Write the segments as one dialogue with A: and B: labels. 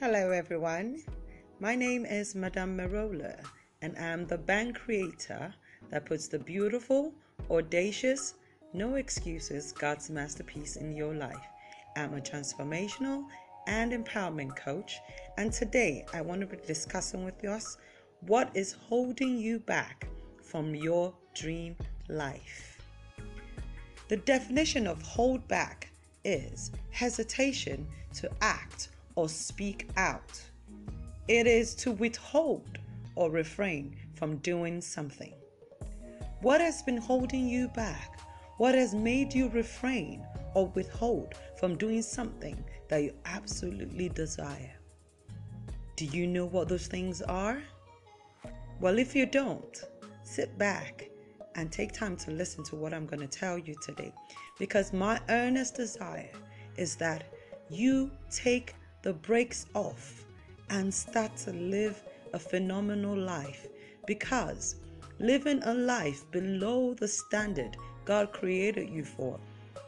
A: Hello, everyone. My name is Madame Marola, and I'm the band creator that puts the beautiful, audacious, no excuses God's masterpiece in your life. I'm a transformational and empowerment coach, and today I want to be discussing with us what is holding you back from your dream life. The definition of hold back is hesitation to act or speak out. It is to withhold or refrain from doing something. What has been holding you back? What has made you refrain or withhold from doing something that you absolutely desire? Do you know what those things are? Well, if you don't, sit back and take time to listen to what I'm going to tell you today because my earnest desire is that you take the brakes off and start to live a phenomenal life because living a life below the standard God created you for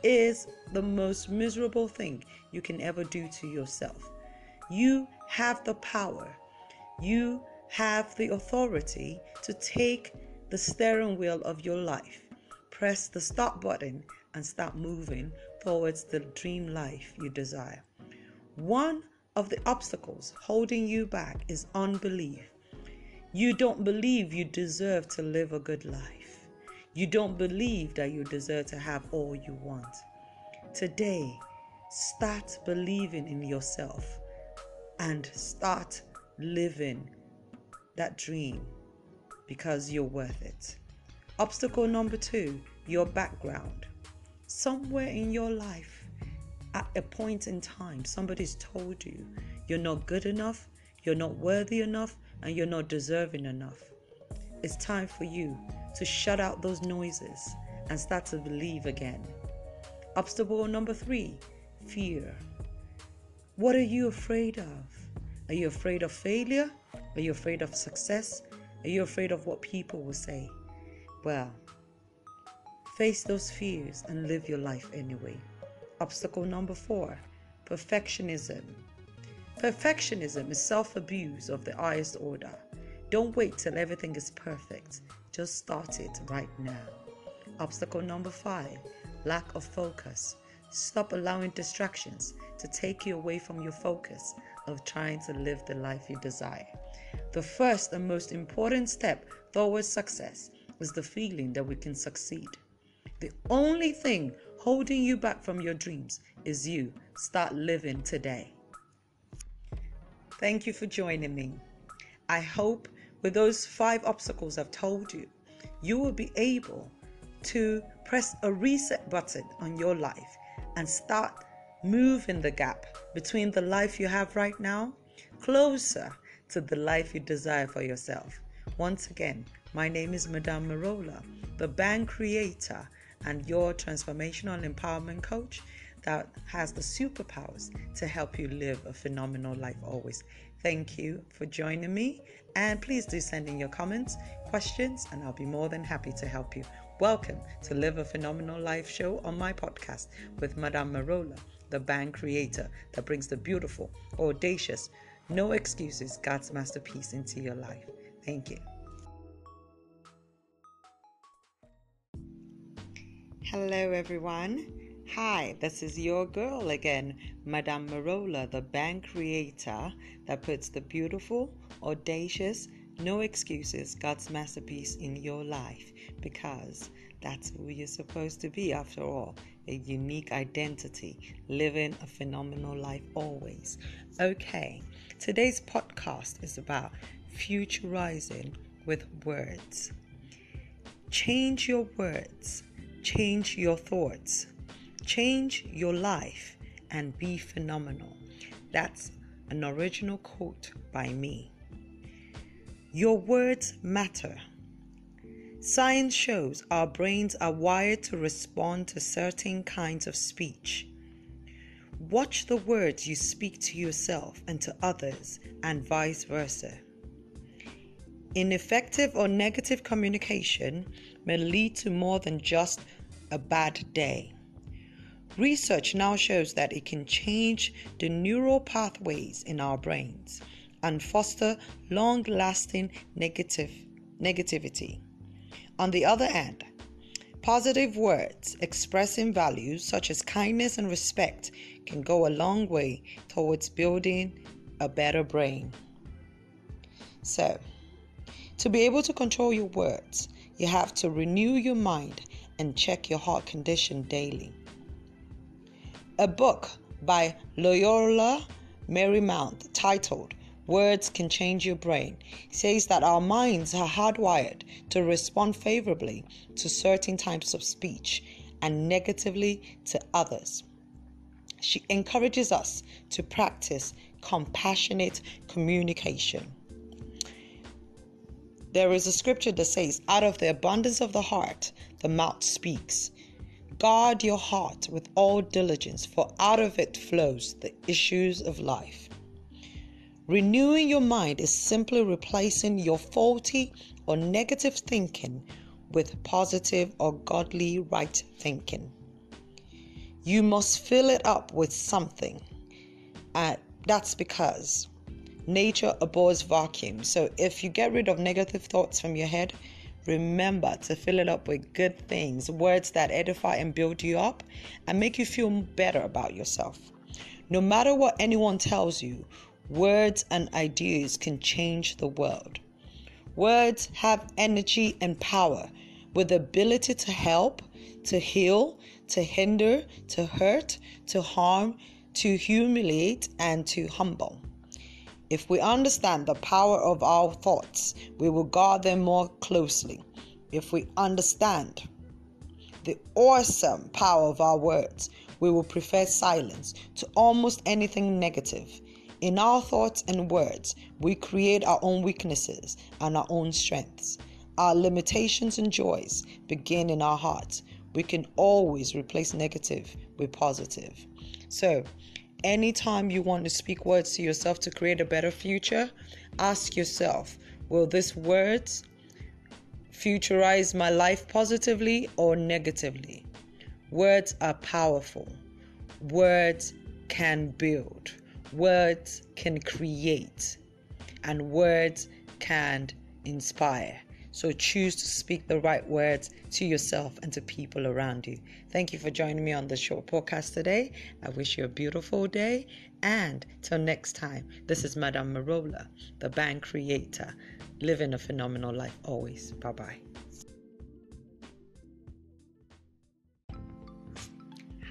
A: is the most miserable thing you can ever do to yourself. You have the power, you have the authority to take the steering wheel of your life, press the stop button, and start moving towards the dream life you desire. One of the obstacles holding you back is unbelief. You don't believe you deserve to live a good life. You don't believe that you deserve to have all you want. Today, start believing in yourself and start living that dream because you're worth it. Obstacle number two your background. Somewhere in your life, at a point in time, somebody's told you you're not good enough, you're not worthy enough, and you're not deserving enough. It's time for you to shut out those noises and start to believe again. Obstacle number three fear. What are you afraid of? Are you afraid of failure? Are you afraid of success? Are you afraid of what people will say? Well, face those fears and live your life anyway. Obstacle number four perfectionism. Perfectionism is self abuse of the highest order. Don't wait till everything is perfect, just start it right now. Obstacle number five lack of focus. Stop allowing distractions to take you away from your focus of trying to live the life you desire. The first and most important step towards success is the feeling that we can succeed. The only thing holding you back from your dreams is you. Start living today. Thank you for joining me. I hope with those five obstacles I've told you, you will be able to press a reset button on your life and start moving the gap between the life you have right now closer to the life you desire for yourself. Once again, my name is Madame Marola, the band creator and your transformational empowerment coach that has the superpowers to help you live a phenomenal life always. Thank you for joining me. And please do send in your comments, questions, and I'll be more than happy to help you. Welcome to Live a Phenomenal Life show on my podcast with Madame Marola, the band creator that brings the beautiful, audacious, no excuses God's masterpiece into your life. Thank you. Hello, everyone. Hi, this is your girl again, Madame Marola, the band creator that puts the beautiful, audacious, no excuses God's masterpiece in your life because that's who you're supposed to be after all a unique identity, living a phenomenal life always. Okay, today's podcast is about futurizing with words. Change your words Change your thoughts, change your life, and be phenomenal. That's an original quote by me. Your words matter. Science shows our brains are wired to respond to certain kinds of speech. Watch the words you speak to yourself and to others, and vice versa. Ineffective or negative communication may lead to more than just a bad day. Research now shows that it can change the neural pathways in our brains and foster long lasting negative, negativity. On the other hand, positive words expressing values such as kindness and respect can go a long way towards building a better brain. So, to be able to control your words, you have to renew your mind and check your heart condition daily. A book by Loyola Marymount titled Words Can Change Your Brain says that our minds are hardwired to respond favorably to certain types of speech and negatively to others. She encourages us to practice compassionate communication. There is a scripture that says, Out of the abundance of the heart, the mouth speaks. Guard your heart with all diligence, for out of it flows the issues of life. Renewing your mind is simply replacing your faulty or negative thinking with positive or godly right thinking. You must fill it up with something. And that's because Nature abhors vacuum. So if you get rid of negative thoughts from your head, remember to fill it up with good things, words that edify and build you up and make you feel better about yourself. No matter what anyone tells you, words and ideas can change the world. Words have energy and power with the ability to help, to heal, to hinder, to hurt, to harm, to humiliate, and to humble. If we understand the power of our thoughts, we will guard them more closely. If we understand the awesome power of our words, we will prefer silence to almost anything negative. In our thoughts and words, we create our own weaknesses and our own strengths. Our limitations and joys begin in our hearts. We can always replace negative with positive. So, Anytime you want to speak words to yourself to create a better future, ask yourself will these words futurize my life positively or negatively? Words are powerful. Words can build. Words can create. And words can inspire. So choose to speak the right words to yourself and to people around you. Thank you for joining me on the short podcast today. I wish you a beautiful day. And till next time, this is Madame Marola, the band creator, living a phenomenal life always. Bye bye.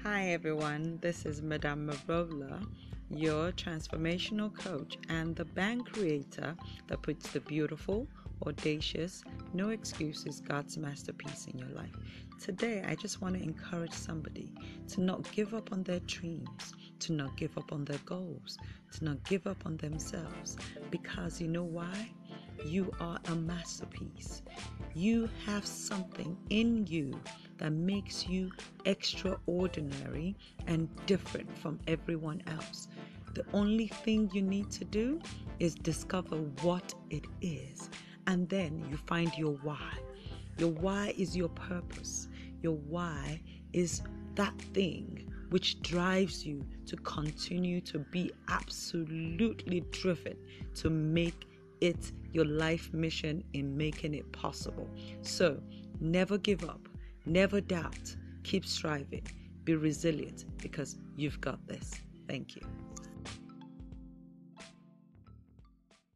A: Hi everyone, this is Madame Marola, your transformational coach and the band creator that puts the beautiful audacious, no excuse is God's masterpiece in your life. Today, I just want to encourage somebody to not give up on their dreams, to not give up on their goals, to not give up on themselves. Because you know why? You are a masterpiece. You have something in you that makes you extraordinary and different from everyone else. The only thing you need to do is discover what it is and then you find your why. Your why is your purpose. Your why is that thing which drives you to continue to be absolutely driven to make it your life mission in making it possible. So never give up, never doubt, keep striving, be resilient because you've got this. Thank you.